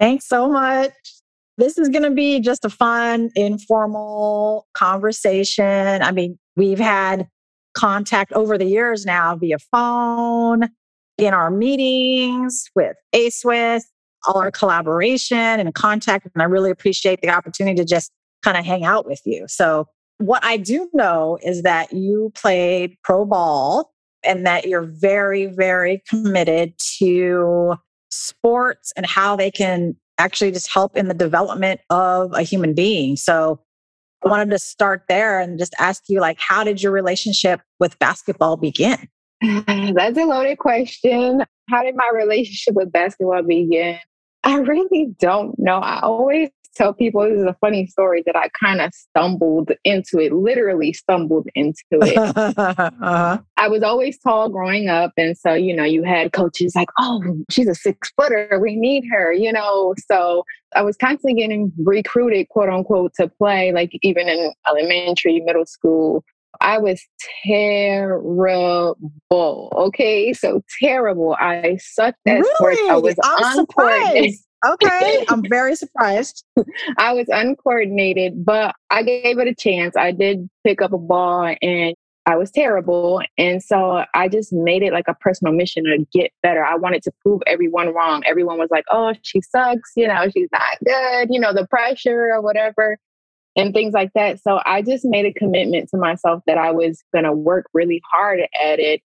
Thanks so much. This is going to be just a fun, informal conversation. I mean, we've had contact over the years now via phone, in our meetings with ASWIS, all our collaboration and contact. And I really appreciate the opportunity to just kind of hang out with you. So, what I do know is that you played pro ball and that you're very, very committed to sports and how they can actually just help in the development of a human being. So I wanted to start there and just ask you like how did your relationship with basketball begin? That's a loaded question. How did my relationship with basketball begin? I really don't know. I always tell people this is a funny story that I kind of stumbled into it, literally stumbled into it. uh-huh. I was always tall growing up. And so, you know, you had coaches like, oh, she's a six footer. We need her, you know. So I was constantly getting recruited, quote unquote, to play, like even in elementary, middle school. I was terrible. Okay, so terrible. I sucked at really? sports. I was I'm uncoordinated. Okay, I'm very surprised. I was uncoordinated, but I gave it a chance. I did pick up a ball and I was terrible. And so I just made it like a personal mission to get better. I wanted to prove everyone wrong. Everyone was like, oh, she sucks. You know, she's not good, you know, the pressure or whatever and things like that. So I just made a commitment to myself that I was going to work really hard at it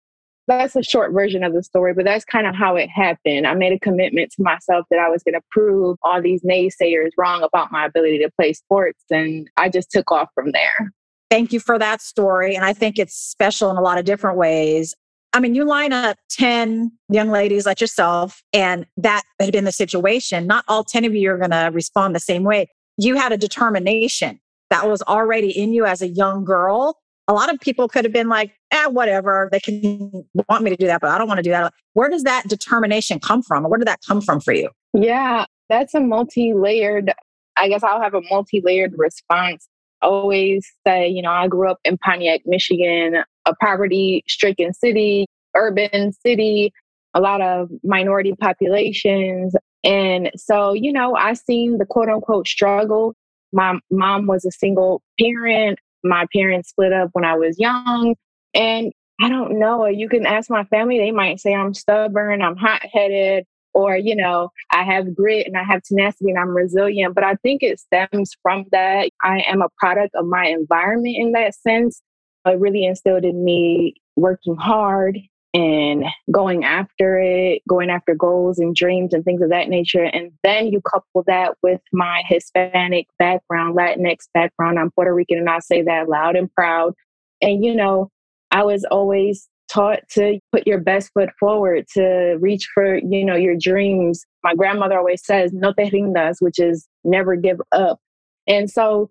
that's a short version of the story, but that's kind of how it happened. I made a commitment to myself that I was going to prove all these naysayers wrong about my ability to play sports. And I just took off from there. Thank you for that story. And I think it's special in a lot of different ways. I mean, you line up 10 young ladies like yourself, and that had been the situation. Not all 10 of you are going to respond the same way. You had a determination that was already in you as a young girl a lot of people could have been like, eh, whatever. They can want me to do that, but I don't want to do that. Where does that determination come from? Where did that come from for you? Yeah, that's a multi layered, I guess I'll have a multi layered response. Always say, you know, I grew up in Pontiac, Michigan, a poverty stricken city, urban city, a lot of minority populations. And so, you know, I seen the quote unquote struggle. My mom was a single parent my parents split up when I was young. And I don't know. You can ask my family, they might say I'm stubborn, I'm hot headed, or, you know, I have grit and I have tenacity and I'm resilient. But I think it stems from that. I am a product of my environment in that sense. It really instilled in me working hard and going after it, going after goals and dreams and things of that nature. And then you couple that with my Hispanic background, Latinx background. I'm Puerto Rican and I say that loud and proud. And, you know, I was always taught to put your best foot forward, to reach for, you know, your dreams. My grandmother always says, no te rindas, which is never give up. And so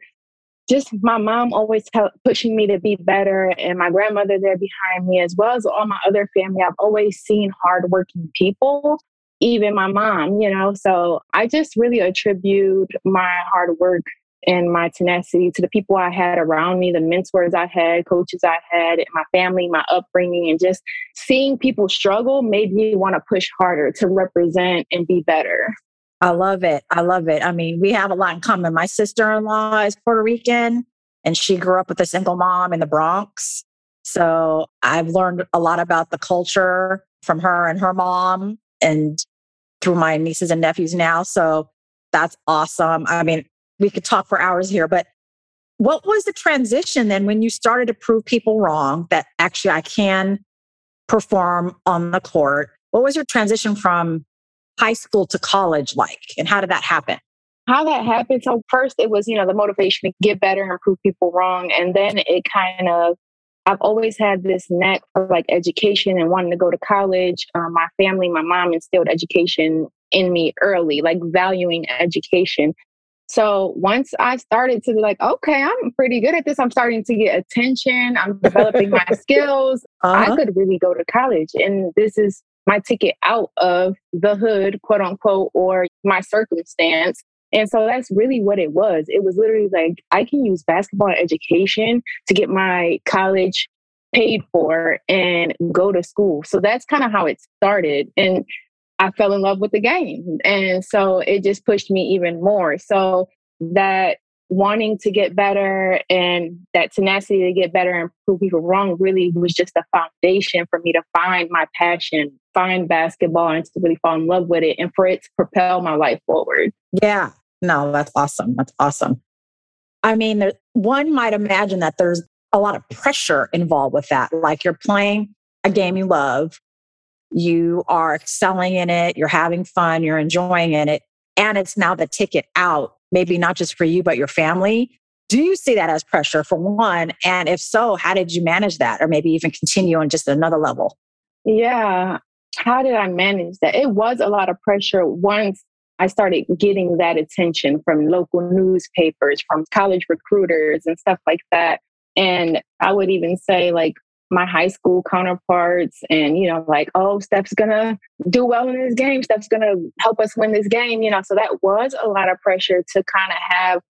just my mom always pushing me to be better and my grandmother there behind me as well as all my other family. I've always seen hardworking people even my mom you know? So i just really attribute my hard work and my tenacity to the people i had around me the mentors i had coaches i had my family my upbringing and just seeing people struggle made me want to push harder to represent and be better I love it. I love it. I mean, we have a lot in common. My sister in law is Puerto Rican and she grew up with a single mom in the Bronx. So I've learned a lot about the culture from her and her mom. And through my nieces and nephews now. So that's awesome. I mean, we could talk for hours here, but what was the transition then when you started to prove people wrong that actually I can perform on the court? What was your transition from high school to college like? And how did that happen? How that happened. So, first, it was, you know, the motivation to get better and prove people wrong. And then it kind of I've always had this knack for like education and wanting to go to college. Um, my family, my mom instilled education in me early, like valuing education. So once I started to be like, okay, I'm pretty good at this. I'm starting to get attention. I'm developing my skills. Uh-huh. I could really go to college. And this is my ticket out of the hood, quote unquote, or my circumstance. And so that's really what it was. It was literally like, I can use basketball education to get my college paid for and go to school. So that's kind of how it started. And I fell in love with the game. And so it just pushed me even more. So that wanting to get better and that tenacity to get better and prove people wrong really was just a foundation for me to find my passion, find basketball and to really fall in love with it and for it to propel my life forward. Yeah. No, that's awesome. That's awesome. I mean, there, one might imagine that there's a lot of pressure involved with that. Like you're playing a game you love, you are excelling in it, you're having fun, you're enjoying in it, and it's now the ticket out, maybe not just for you, but your family. Do you see that as pressure for one? And if so, how did you manage that? Or maybe even continue on just another level? Yeah. How did I manage that? It was a lot of pressure once I started getting that attention from local newspapers, from college recruiters and stuff like that. And I would even say, like, my high school counterparts, and, you know, like, oh, Steph's gonna do well in this game. Steph's gonna help us win this game, you know. So that was a lot of pressure to kind of have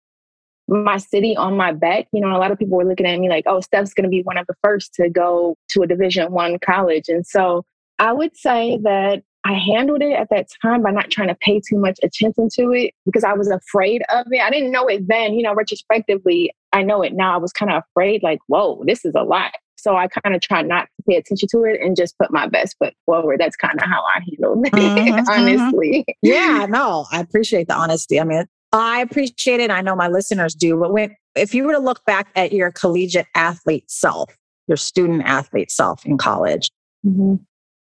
my city on my back. You know, a lot of people were looking at me like, oh, Steph's gonna be one of the first to go to a division one college. And so I would say that I handled it at that time by not trying to pay too much attention to it because I was afraid of it. I didn't know it then, you know, retrospectively, I know it now. I was kind of afraid, like, whoa, this is a lot. So I kind of try not to pay attention to it and just put my best foot forward. That's kind of how I handled it, mm-hmm. honestly. Mm-hmm. Yeah, no, I appreciate the honesty. I mean, I appreciate it. I know my listeners do. But when, if you were to look back at your collegiate athlete self, your student athlete self in college, mm-hmm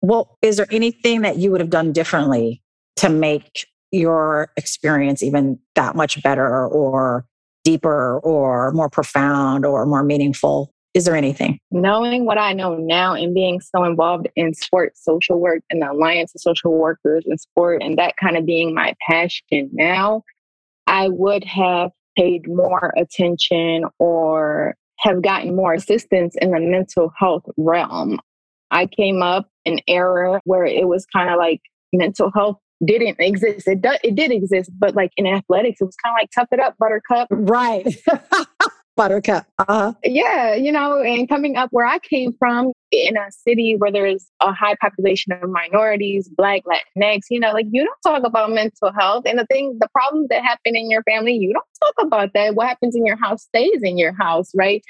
well, is there anything that you would have done differently to make your experience even that much better or deeper or more profound or more meaningful? Is there anything? Knowing what I know now and being so involved in sports social work and the Alliance of Social Workers in sport and that kind of being my passion now, I would have paid more attention or have gotten more assistance in the mental health realm. I came up an era where it was kind of like mental health didn't exist. It does, it did exist, but like in athletics, it was kind of like tough it up, buttercup. Right. buttercup. Uh-huh. Yeah, you know, and coming up where I came from in a city where there's a high population of minorities, black, Latinx, you know, like you don't talk about mental health. And the thing, the problems that happen in your family, you don't talk about that. What happens in your house stays in your house, right?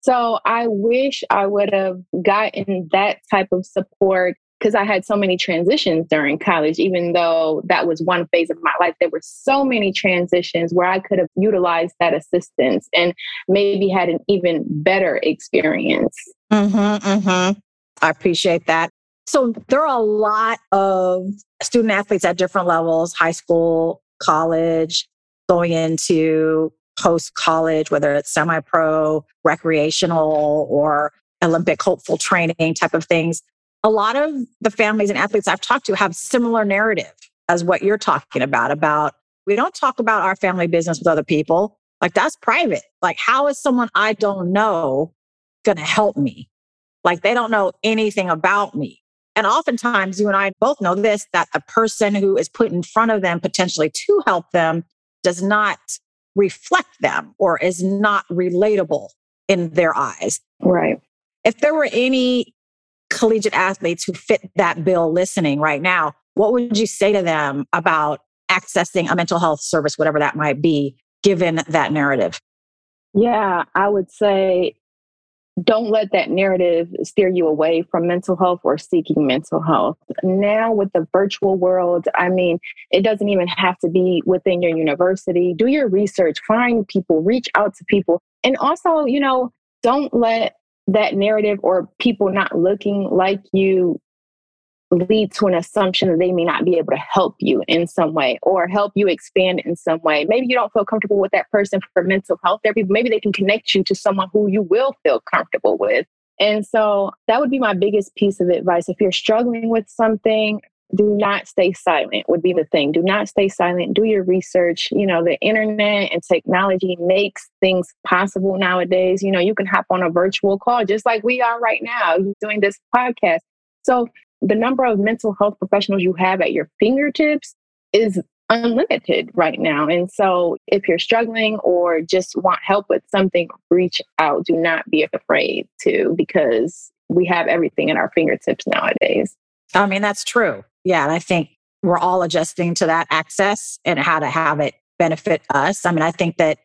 So I wish I would have gotten that type of support because I had so many transitions during college, even though that was one phase of my life. There were so many transitions where I could have utilized that assistance and maybe had an even better experience. Mm-hmm, mm-hmm. I appreciate that. So there are a lot of student athletes at different levels high school, college, going into post college, whether it's semi pro, recreational, or Olympic hopeful training type of things. A lot of the families and athletes I've talked to have similar narrative as what you're talking about about we don't talk about our family business with other people. Like that's private. Like how is someone I don't know going to help me? Like they don't know anything about me. And oftentimes you and I both know this that the person who is put in front of them potentially to help them does not reflect them or is not relatable in their eyes. Right. If there were any collegiate athletes who fit that bill listening right now, what would you say to them about accessing a mental health service, whatever that might be, given that narrative? Yeah, I would say don't let that narrative steer you away from mental health or seeking mental health. Now, with the virtual world, I mean, it doesn't even have to be within your university. Do your research, find people, reach out to people. And also, you know, don't let that narrative or people not looking like you lead to an assumption that they may not be able to help you in some way or help you expand in some way. Maybe you don't feel comfortable with that person for mental health therapy, maybe they can connect you to someone who you will feel comfortable with. And so that would be my biggest piece of advice. If you're struggling with something, do not stay silent would be the thing. Do not stay silent. Do your research. You know, the internet and technology makes things possible nowadays. You know, you can hop on a virtual call just like we are right now doing this podcast. So the number of mental health professionals you have at your fingertips is unlimited right now. And so if you're struggling or just want help with something, reach out. Do not be afraid to because we have everything at our fingertips nowadays. I mean, that's true. Yeah. And I think we're all adjusting to that access and how to have it benefit us. I mean, I think that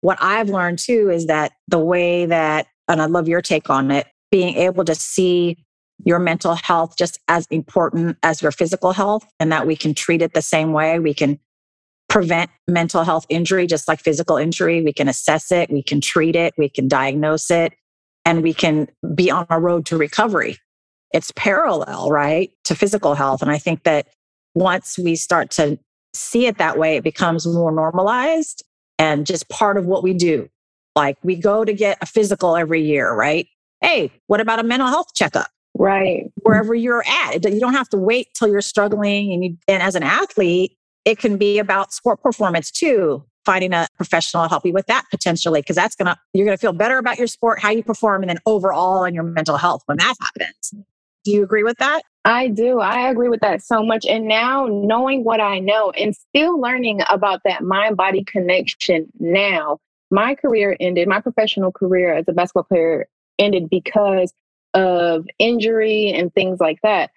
what I've learned too is that the way that, and I love your take on it, being able to see your mental health just as important as your physical health and that we can treat it the same way. We can prevent mental health injury just like physical injury. We can assess it, we can treat it, we can diagnose it, and we can be on a road to recovery. It's parallel, right, to physical health. And I think that once we start to see it that way, it becomes more normalized and just part of what we do. Like we go to get a physical every year, right? Hey, what about a mental health checkup? right wherever you're at you don't have to wait till you're struggling and you, and as an athlete it can be about sport performance too finding a professional to help you with that potentially because that's gonna you're gonna feel better about your sport how you perform and then overall in your mental health when that happens do you agree with that I do. I agree with that so much. And now, knowing what I know and still learning about that mind body connection now, my career ended, my professional career as a basketball player ended because of injury and things like that.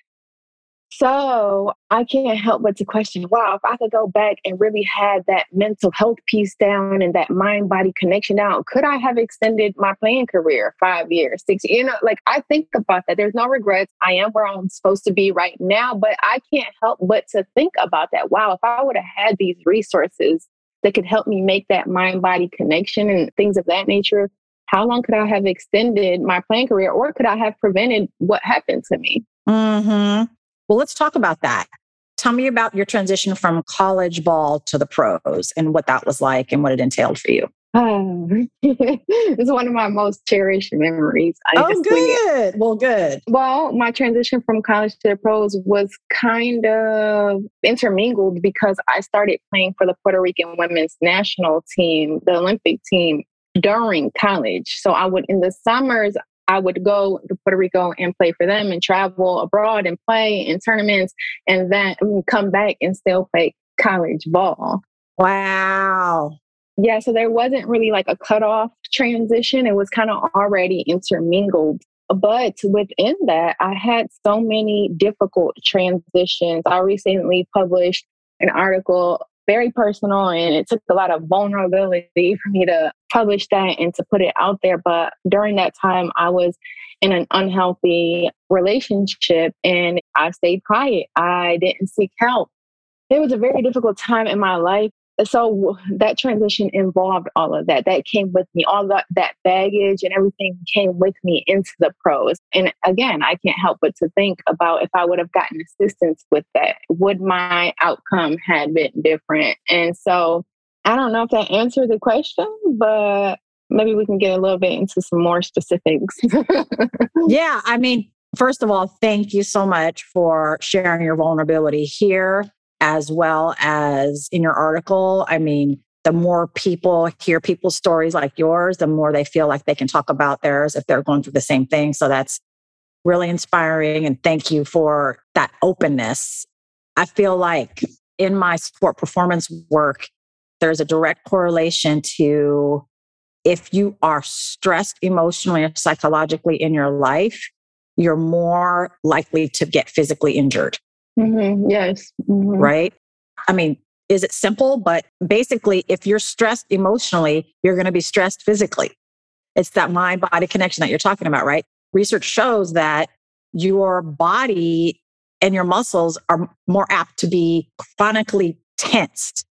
So I can't help but to question wow, if I could go back and really have that mental health piece down and that mind body connection down, could I have extended my playing career five years, six years? You know, like I think about that. There's no regrets. I am where I'm supposed to be right now, but I can't help but to think about that. Wow, if I would have had these resources that could help me make that mind body connection and things of that nature, how long could I have extended my playing career or could I have prevented what happened to me? Mm-hmm. Well, let's talk about that. Tell me about your transition from college ball to the pros and what that was like and what it entailed for you. Oh, it's one of my most cherished memories. I oh, good. Well, good. Well, my transition from college to the pros was kind of intermingled because I started playing for the Puerto Rican women's national team, the Olympic team, during college. So I would, in the summers, I would go to Puerto Rico and play for them and travel abroad and play in tournaments and then come back and still play college ball. Wow. Yeah, so there wasn't really like a cutoff transition. It was kind of already intermingled. But within that, I had so many difficult transitions. I recently published an article very personal and it took a lot of vulnerability for me to publish that and to put it out there. But during that time, I was in an unhealthy relationship and I stayed quiet. I didn't seek help. It was a very difficult time in my life so that transition involved all of that that came with me all that that baggage and everything came with me into the pros and again i can't help but to think about if i would have gotten assistance with that would my outcome had been different and so i don't know if that answered the question but maybe we can get a little bit into some more specifics yeah i mean first of all thank you so much for sharing your vulnerability here as well as in your article. I mean, the more people hear people's stories like yours, the more they feel like they can talk about theirs if they're going through the same thing. So that's really inspiring. And thank you for that openness. I feel like in my sport performance work, there's a direct correlation to if you are stressed emotionally or psychologically in your life, you're more likely to get physically injured. Mm-hmm. Yes. Mm-hmm. Right. I mean, is it simple? But basically, if you're stressed emotionally, you're going to be stressed physically. It's that mind body connection that you're talking about, right? Research shows that your body and your muscles are more apt to be chronically tensed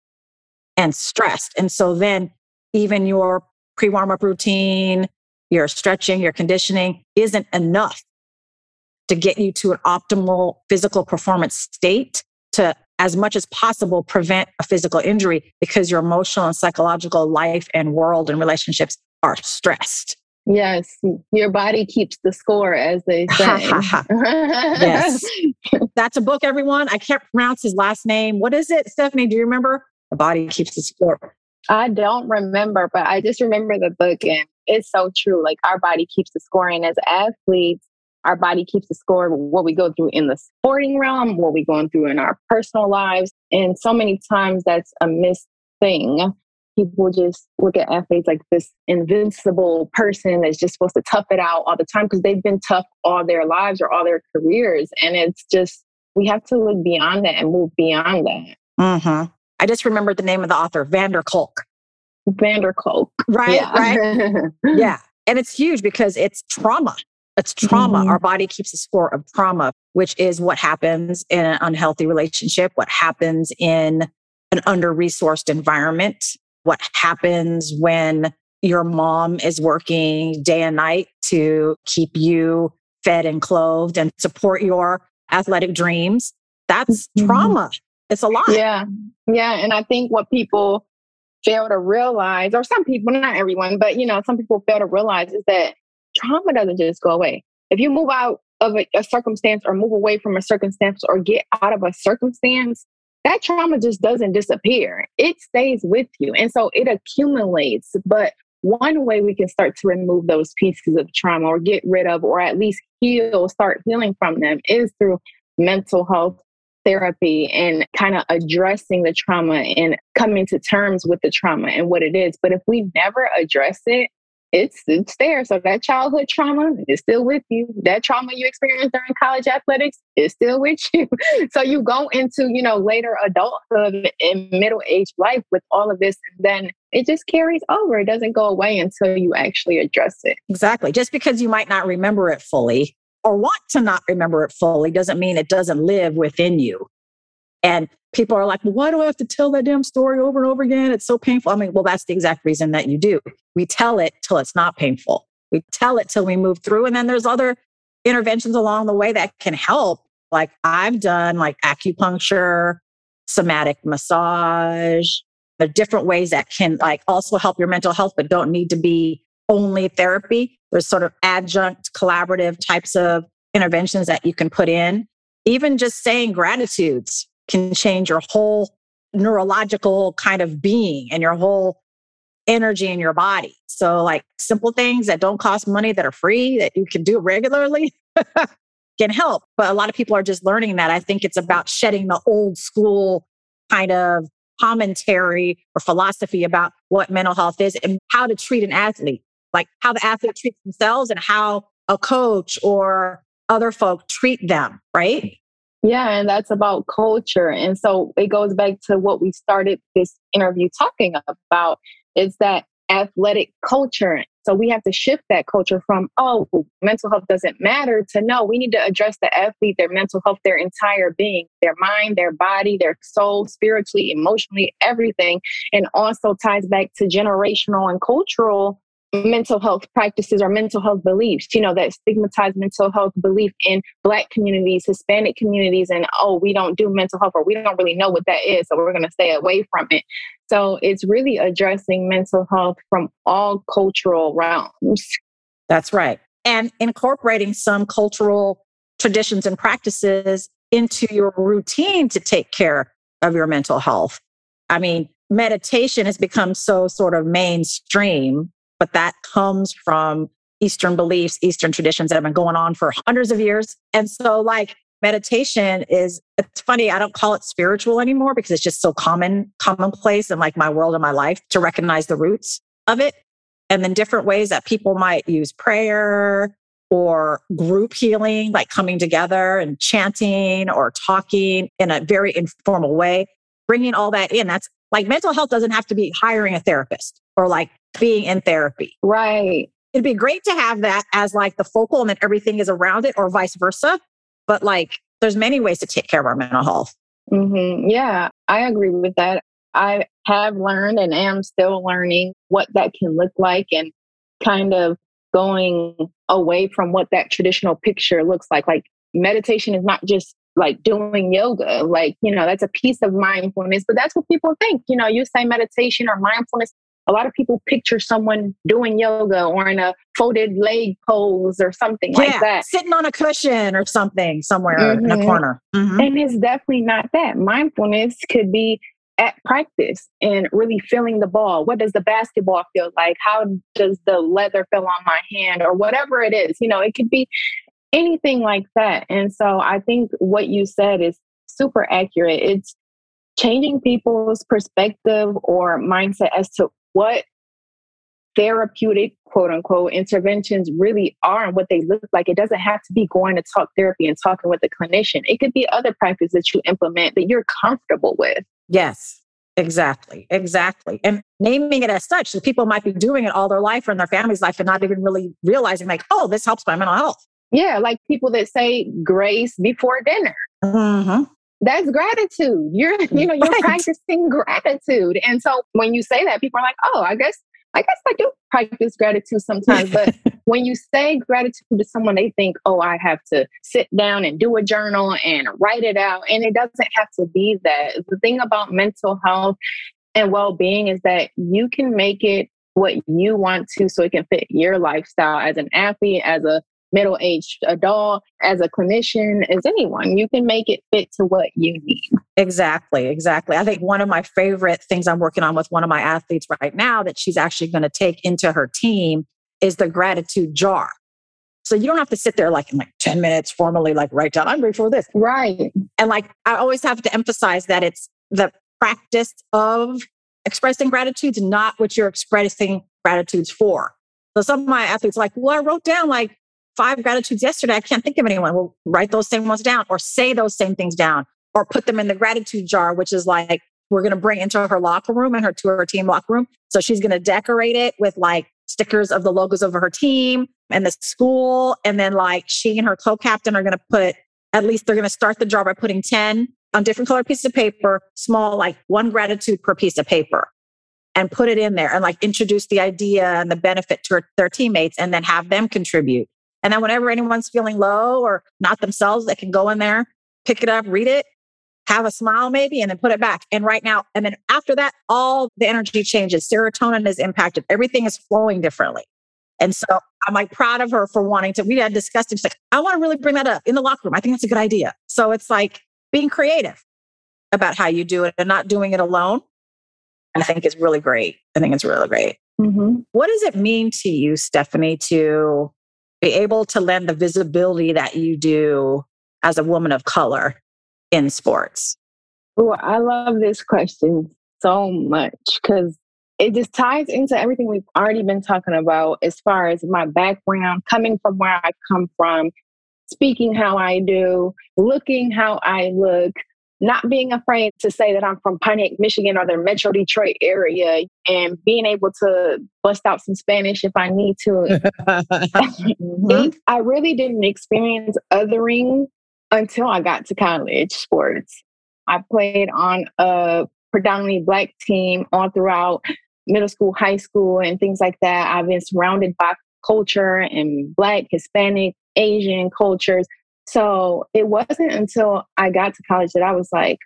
and stressed. And so then even your pre warm up routine, your stretching, your conditioning isn't enough to get you to an optimal physical performance state to as much as possible prevent a physical injury because your emotional and psychological life and world and relationships are stressed. Yes, your body keeps the score, as they say. yes. That's a book, everyone. I can't pronounce his last name. What is it, Stephanie? Do you remember? The body keeps the score. I don't remember, but I just remember the book, and it's so true. Like our body keeps the score, and as athletes, our body keeps the score what we go through in the sporting realm, what we're going through in our personal lives. And so many times that's a missed thing people just look at athletes like this invincible person that's just supposed to tough it out all the time because they've been tough all their lives or all their careers. And it's just, we have to look beyond that and move beyond that. Mm-hmm. I just remembered the name of the author, van der Kolk. van der Kolk. Right, yeah. right. yeah. And it's huge because it's trauma. It's trauma. Mm-hmm. Our body keeps a score of trauma, which is what happens in an unhealthy relationship, what happens in an under resourced environment, what happens when your mom is working day and night to keep you fed and clothed and support your athletic dreams. That's mm-hmm. trauma. It's a lot. Yeah. Yeah. And I think what people fail to realize, or some people, not everyone, but you know, some people fail to realize is that trauma doesn't just go away. If you move out of a, a circumstance or move away from a circumstance or get out of a circumstance, that trauma just doesn't disappear. It stays with you. And so it accumulates. But one way we can start to remove those pieces of trauma or get rid of, or at least heal, start healing from them is through mental health therapy and kind of addressing the trauma and coming to terms with the trauma and what it is. But if we never address it, it's it's there. So that childhood trauma is still with you. That trauma you experienced during college athletics is still with you. so you go into, you know, later adulthood and middle age life with all of this, and then it just carries over. It doesn't go away until you actually address it. Exactly. Just because you might not remember it fully or want to not remember it fully doesn't mean it doesn't live within you. And people are like, well, why do I have to tell that damn story over and over again? It's so painful. I mean, well, that's the exact reason that you do. We tell it till it's not painful. We tell it till we move through. And then there's other interventions along the way that can help. Like I've done like acupuncture, somatic massage. There are different ways that can like also help your mental health, but don't need to be only therapy. There's sort of adjunct collaborative types of interventions that you can put in. Even just saying gratitudes can change your whole neurological kind of being and your whole energy in your body. So, like simple things that don't cost money that are free that you can do regularly can help. But a lot of people are just learning that. I think it's about shedding the old school kind of commentary or philosophy about what mental health is and how to treat an athlete, like how the athlete treats themselves and how a coach or other folk treat them, right? Yeah, and that's about culture. And so it goes back to what we started this interview talking about is that athletic culture. So we have to shift that culture from, oh, mental health doesn't matter to no, we need to address the athlete, their mental health, their entire being, their mind, their body, their soul, spiritually, emotionally, everything. And also ties back to generational and cultural mental health practices or mental health beliefs, you know, that stigmatized mental health belief in Black communities, Hispanic communities, and oh, we don't do mental health or we don't really know what that is, so we're going to stay away from it. So it's really addressing mental health from all cultural realms. That's right. And incorporating some cultural traditions and practices into your routine to take care of your mental health. I mean, meditation has become so sort of mainstream but that comes from Eastern beliefs, Eastern traditions that have been going on for hundreds of years. And so, like, meditation is, it's funny, I don't call it spiritual anymore because it's just so common, commonplace in like my world and my life to recognize the roots of it. And then different ways that people might use prayer or group healing, like coming together and chanting or talking in a very informal way, bringing all that in. That's like mental health doesn't have to be hiring a therapist or like being in therapy. Right. it'd be great to have that as like the focal and then everything is around it or vice versa. But like there's many ways to take care of our mental health. Mm-hmm. Yeah, I agree with that. I have learned and am still learning what that can look like and kind of going away from what that traditional picture looks like. Like meditation is not just like doing yoga, like, you know, that's a piece of mindfulness, but that's what people think. You know, you say meditation or mindfulness, a lot of people picture someone doing yoga or in a folded leg pose or something yeah, like that. Sitting on a cushion or something somewhere mm-hmm. in a mm-hmm. corner. Mm-hmm. And it's definitely not that. Mindfulness could be at practice and really feeling the ball. What does the basketball feel like? How does the leather feel on my hand or whatever it is? You know, it could be anything like that. And so I think what you said is super accurate. It's changing people's perspective or mindset as to what therapeutic quote unquote interventions really are and what they look like. It doesn't have to be going to talk therapy and talking with a clinician. It could be other practices that you implement that you're comfortable with. Yes, exactly. Exactly. And naming it as such, so people might be doing it all their life or in their family's life and not even really realizing, like, oh, this helps my mental health. Yeah, like people that say grace before dinner. Mm-hmm. That's gratitude. You're, you know, you're right. practicing gratitude. And so when you say that, people are like, oh, I guess I guess I do practice gratitude sometimes, but when you say gratitude to someone, they think, oh, I have to sit down and do a journal and write it out. And it doesn't have to be that. The thing about mental health and well being is that you can make it what you want to so it can fit your lifestyle as an athlete, as a middle aged adult, as a clinician, as anyone. You can make it fit to what you need. Exactly, exactly. I think one of my favorite things I'm working on with one of my athletes right now that she's actually going to take into her team is the gratitude jar. So you don't have to sit there like in like 10 minutes formally, like write down, I'm grateful for this. Right. And like I always have to emphasize that it's the practice of expressing gratitudes, not what you're expressing gratitudes for. So some of my athletes are like, well, I wrote down like five gratitudes yesterday. I can't think of anyone. Well, write those same ones down or say those same things down or put them in the gratitude jar, which is like we're going to bring into her locker room and her to her team locker room. So she's going to decorate it with like stickers of the logos of her team and the school. And then like she and her co-captain are going to put at least they're going to start the jar by putting 10 on different color pieces of paper, small, like one gratitude per piece of paper and put it in there and like introduce the idea and the benefit to her, their teammates and then have them contribute. And then whenever anyone's feeling low or not themselves, they can go in there, pick it up, read it, have a smile maybe, and then put it back. And right now, and then after that, all the energy changes. Serotonin is impacted. Everything is flowing differently. And so I'm like proud of her for wanting to. We had discussed it. She's like, I want to really bring that up in the locker room. I think that's a good idea. So it's like being creative about how you do it and not doing it alone. I think is really great. I think it's really great. Mm-hmm. What does it mean to you, Stephanie, to be able to lend the visibility that you do as a woman of color in sports? Oh, I love this question so much because it just ties into everything we've already been talking about as far as my background, coming from where I come from, speaking how I do, looking how I look, not being afraid to say that I'm from Pontiac, Michigan or the Metro Detroit area and being able to bust out some Spanish if I need to. mm-hmm. I really didn't experience othering until I got to college sports. I played on a predominantly Black team all throughout middle school, high school, and things like that. I've been surrounded by culture and Black, Hispanic, Asian cultures. So it wasn't until I got to college that I was like,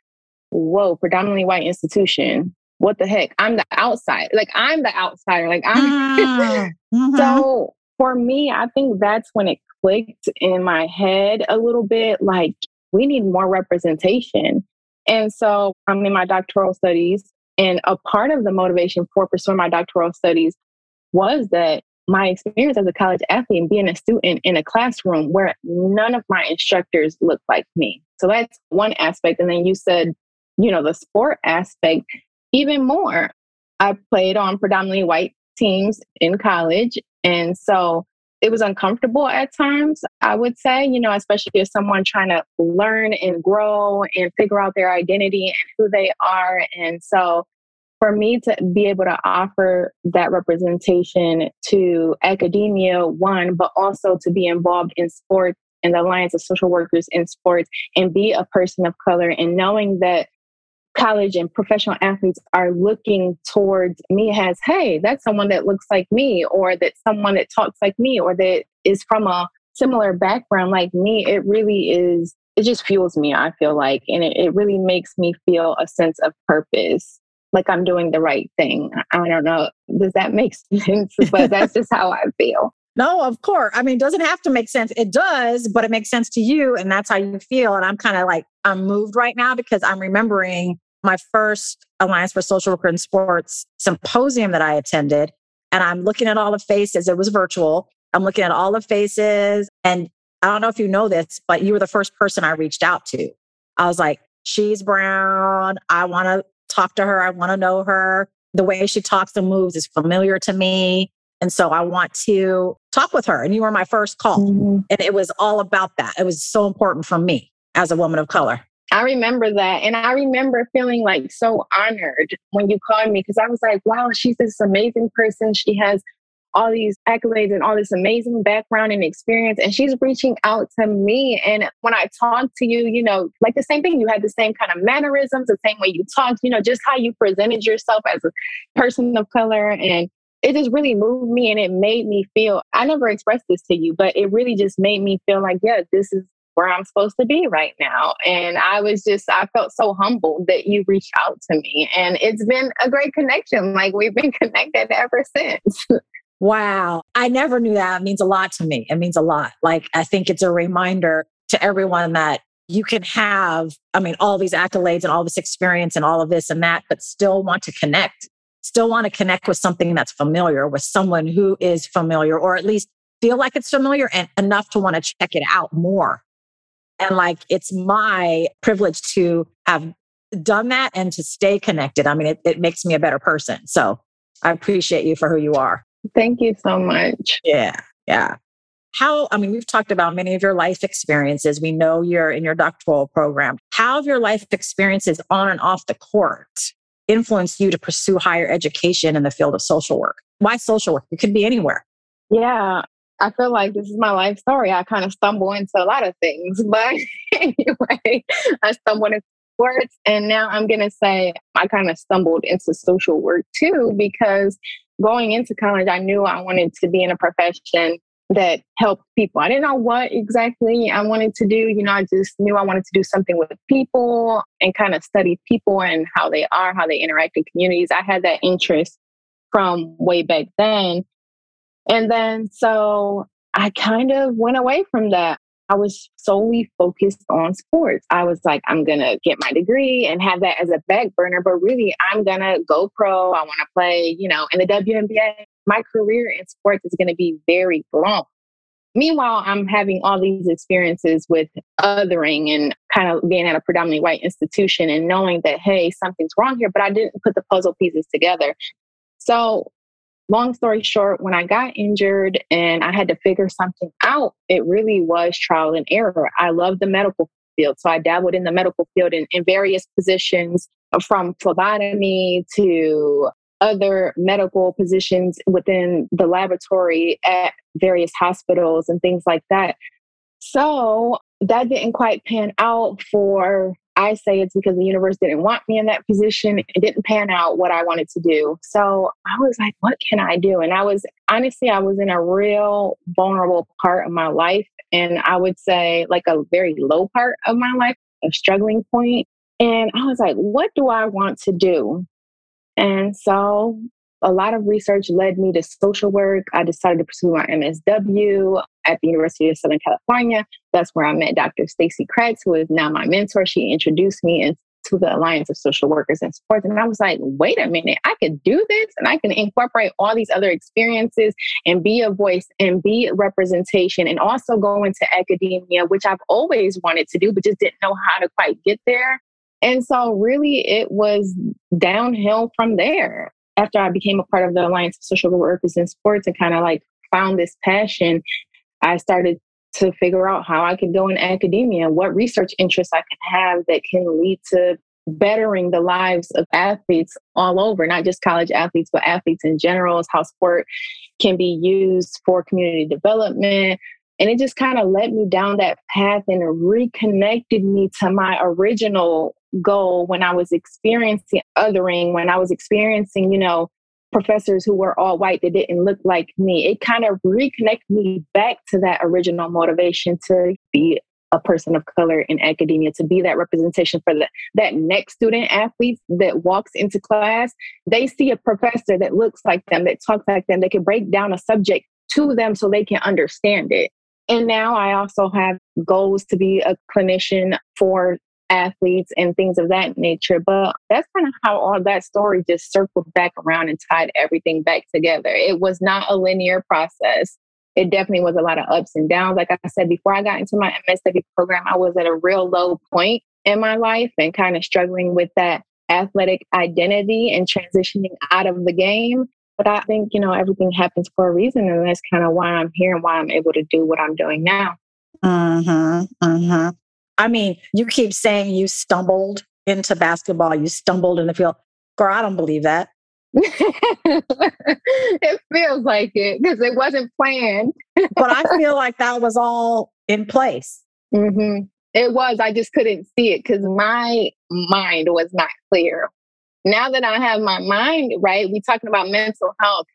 whoa, predominantly white institution. What the heck? I'm the outside. Like I'm the outsider. Like I'm mm-hmm. so for me, I think that's when it clicked in my head a little bit. Like we need more representation. And so I'm in my doctoral studies. And a part of the motivation for pursuing my doctoral studies was that my experience as a college athlete and being a student in a classroom where none of my instructors look like me. So that's one aspect. And then you said, you know, the sport aspect, even more. I played on predominantly white teams in college. And so it was uncomfortable at times, I would say, you know, especially as someone trying to learn and grow and figure out their identity and who they are. And so for me to be able to offer that representation to academia, one, but also to be involved in sports and the Alliance of Social Workers in Sports and be a person of color and knowing that college and professional athletes are looking towards me as, hey, that's someone that looks like me, or that someone that talks like me, or that is from a similar background like me, it really is, it just fuels me, I feel like. And it, it really makes me feel a sense of purpose, like I'm doing the right thing. I don't know. Does that make sense? But that's just how I feel. No, of course. I mean, it doesn't have to make sense. It does, but it makes sense to you. And that's how you feel. And I'm kind of like, I'm moved right now because I'm remembering my first Alliance for Social Worker in Sports symposium that I attended. And I'm looking at all the faces. It was virtual. I'm looking at all the faces. And I don't know if you know this, but you were the first person I reached out to. I was like, she's brown. I want to talk to her. I want to know her. The way she talks and moves is familiar to me. And so I want to talk with her. And you were my first call. Mm-hmm. And it was all about that. It was so important for me as a woman of color. I remember that. And I remember feeling like so honored when you called me because I was like, wow, she's this amazing person. She has all these accolades and all this amazing background and experience. And she's reaching out to me. And when I talked to you, you know, like the same thing, you had the same kind of mannerisms, the same way you talked, you know, just how you presented yourself as a person of color. And it just really moved me and it made me feel, I never expressed this to you, but it really just made me feel like, yeah, this is where I'm supposed to be right now. And I was just, I felt so humbled that you reached out to me. And it's been a great connection. Like we've been connected ever since. Wow. I never knew that. It means a lot to me. It means a lot. Like, I think it's a reminder to everyone that you can have, I mean, all these accolades and all this experience and all of this and that, but still want to connect, still want to connect with something that's familiar, with someone who is familiar, or at least feel like it's familiar and enough to want to check it out more. And like, it's my privilege to have done that and to stay connected. I mean, it, it makes me a better person. So I appreciate you for who you are. Thank you so much. Yeah. Yeah. How, I mean, we've talked about many of your life experiences. We know you're in your doctoral program. How have your life experiences on and off the court influenced you to pursue higher education in the field of social work? Why social work? It could be anywhere. Yeah. I feel like this is my life story. I kind of stumble into a lot of things, but anyway, I stumbled into sports and now I'm going to say I kind of stumbled into social work too because going into college, I knew I wanted to be in a profession that helped people. I didn't know what exactly I wanted to do. You know, I just knew I wanted to do something with people and kind of study people and how they are, how they interact in communities. I had that interest from way back then. And then so I kind of went away from that. I was solely focused on sports. I was like, I'm going to get my degree and have that as a back burner, but really, I'm going to go pro. I want to play, you know, in the WNBA. My career in sports is going to be very long. Meanwhile, I'm having all these experiences with othering and kind of being at a predominantly white institution and knowing that, hey, something's wrong here, but I didn't put the puzzle pieces together. So long story short, when I got injured and I had to figure something out, it really was trial and error. I love the medical field. So I dabbled in the medical field in, in various positions uh, from phlebotomy to other medical positions within the laboratory at various hospitals and things like that. So that didn't quite pan out for I say it's because the universe didn't want me in that position. It didn't pan out what I wanted to do. So I was like, what can I do? And I was honestly, I was in a real vulnerable part of my life. And I would say like a very low part of my life, a struggling point. And I was like, what do I want to do? And so a lot of research led me to social work. I decided to pursue my MSW at the University of Southern California. That's where I met Dr. Stacy Kratz, who is now my mentor. She introduced me into the Alliance of Social Workers in Sports. And I was like, wait a minute, I could do this and I can incorporate all these other experiences and be a voice and be representation and also go into academia, which I've always wanted to do, but just didn't know how to quite get there. And so, really, it was downhill from there after I became a part of the Alliance of Social Workers in Sports and kind of like found this passion, I started to figure out how I could go in academia, what research interests I can have that can lead to bettering the lives of athletes all over, not just college athletes, but athletes in general, is how sport can be used for community development. And it just kind of led me down that path and reconnected me to my original goal when I was experiencing othering, when I was experiencing, you know, professors who were all white that didn't look like me. It kind of reconnected me back to that original motivation to be a person of color in academia to be that representation for the, that next student athlete that walks into class they see a professor that looks like them that talks like them they can break down a subject to them so they can understand it and now i also have goals to be a clinician for athletes and things of that nature but that's kind of how all that story just circled back around and tied everything back together it was not a linear process it definitely was a lot of ups and downs. Like I said, before I got into my MSW program, I was at a real low point in my life and kind of struggling with that athletic identity and transitioning out of the game. But I think, you know, everything happens for a reason. And that's kind of why I'm here and why I'm able to do what I'm doing now. Uh huh. Mm-hmm. I mean, you keep saying you stumbled into basketball, you stumbled in the field. Girl, I don't believe that. it feels like it because it wasn't planned. but I feel like that was all in place. Mm-hmm. It was. I just couldn't see it because my mind was not clear. Now that I have my mind right, we talking about mental health.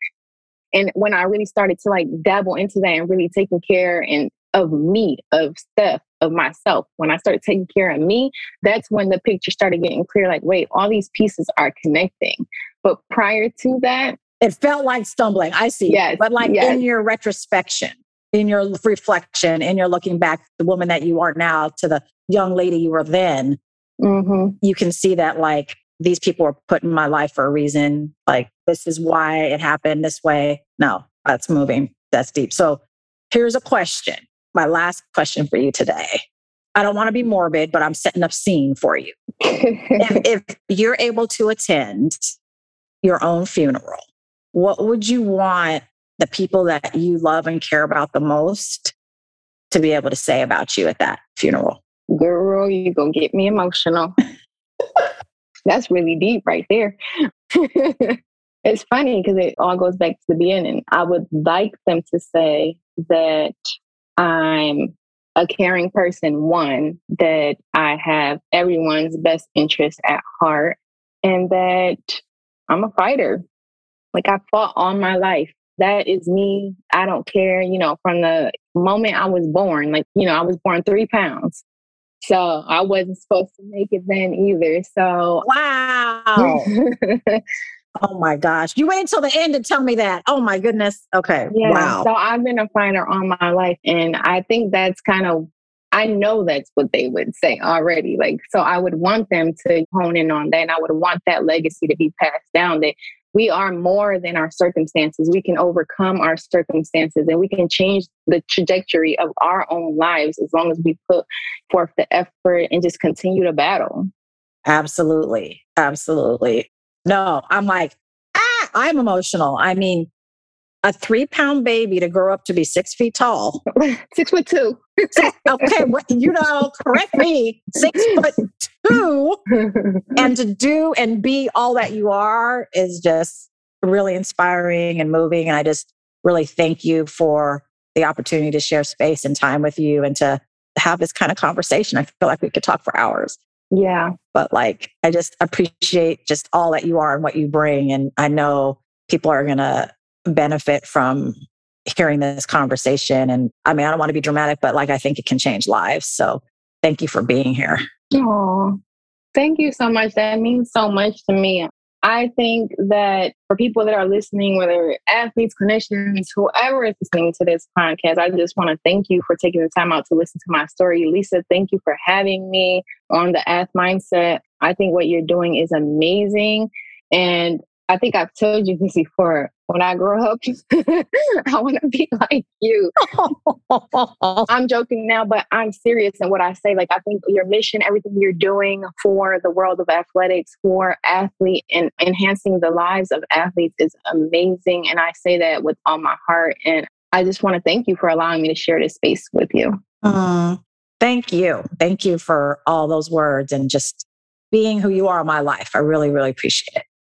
And when I really started to like dabble into that and really taking care and of me, of stuff, of myself, when I started taking care of me, that's when the picture started getting clear. Like, wait, all these pieces are connecting. But prior to that, it felt like stumbling. I see. Yes. But like yes. in your retrospection, in your reflection, in your looking back, the woman that you are now to the young lady you were then, mm-hmm. you can see that like these people were put in my life for a reason. Like this is why it happened this way. No, that's moving. That's deep. So here's a question. My last question for you today. I don't want to be mm. morbid, but I'm setting up scene for you. if, if you're able to attend your own funeral, what would you want the people that you love and care about the most to be able to say about you at that funeral? Girl, you're going to get me emotional. That's really deep right there. it's funny because it all goes back to the beginning. I would like them to say that I'm a caring person, one, that I have everyone's best interest at heart, and that I'm a fighter. Like I fought all my life. That is me. I don't care, you know, from the moment I was born. Like, you know, I was born three pounds. So I wasn't supposed to make it then either. So Wow. oh my gosh. You wait until the end to tell me that. Oh my goodness. Okay. Yeah. Wow. So I've been a fighter all my life. And I think that's kind of I know that's what they would say already. Like, so I would want them to hone in on that. And I would want that legacy to be passed down that we are more than our circumstances. We can overcome our circumstances and we can change the trajectory of our own lives as long as we put forth the effort and just continue to battle. Absolutely. Absolutely. No, I'm like, ah, I'm emotional. I mean, a three pound baby to grow up to be six feet tall. six foot two. okay, what, you know, correct me. Six foot two. and to do and be all that you are is just really inspiring and moving. And I just really thank you for the opportunity to share space and time with you and to have this kind of conversation. I feel like we could talk for hours. Yeah. But like, I just appreciate just all that you are and what you bring. And I know people are going to benefit from hearing this conversation. And I mean, I don't want to be dramatic, but like I think it can change lives. So thank you for being here. Oh, thank you so much. That means so much to me. I think that for people that are listening, whether athletes, clinicians, whoever is listening to this podcast, I just want to thank you for taking the time out to listen to my story. Lisa, thank you for having me on the AthMindset. I think what you're doing is amazing. And I think I've told you this before. When I grow up, I want to be like you. I'm joking now, but I'm serious in what I say. Like, I think your mission, everything you're doing for the world of athletics, for athlete and enhancing the lives of athletes is amazing. And I say that with all my heart. And I just want to thank you for allowing me to share this space with you. Mm, thank you. Thank you for all those words and just being who you are in my life. I really, really appreciate it.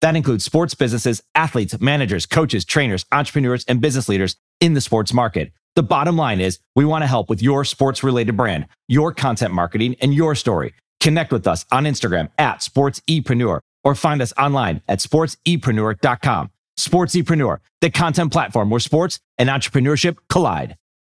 That includes sports businesses, athletes, managers, coaches, trainers, entrepreneurs, and business leaders in the sports market. The bottom line is we want to help with your sports related brand, your content marketing, and your story. Connect with us on Instagram at sportsepreneur or find us online at sportsepreneur.com. Sportsepreneur, the content platform where sports and entrepreneurship collide.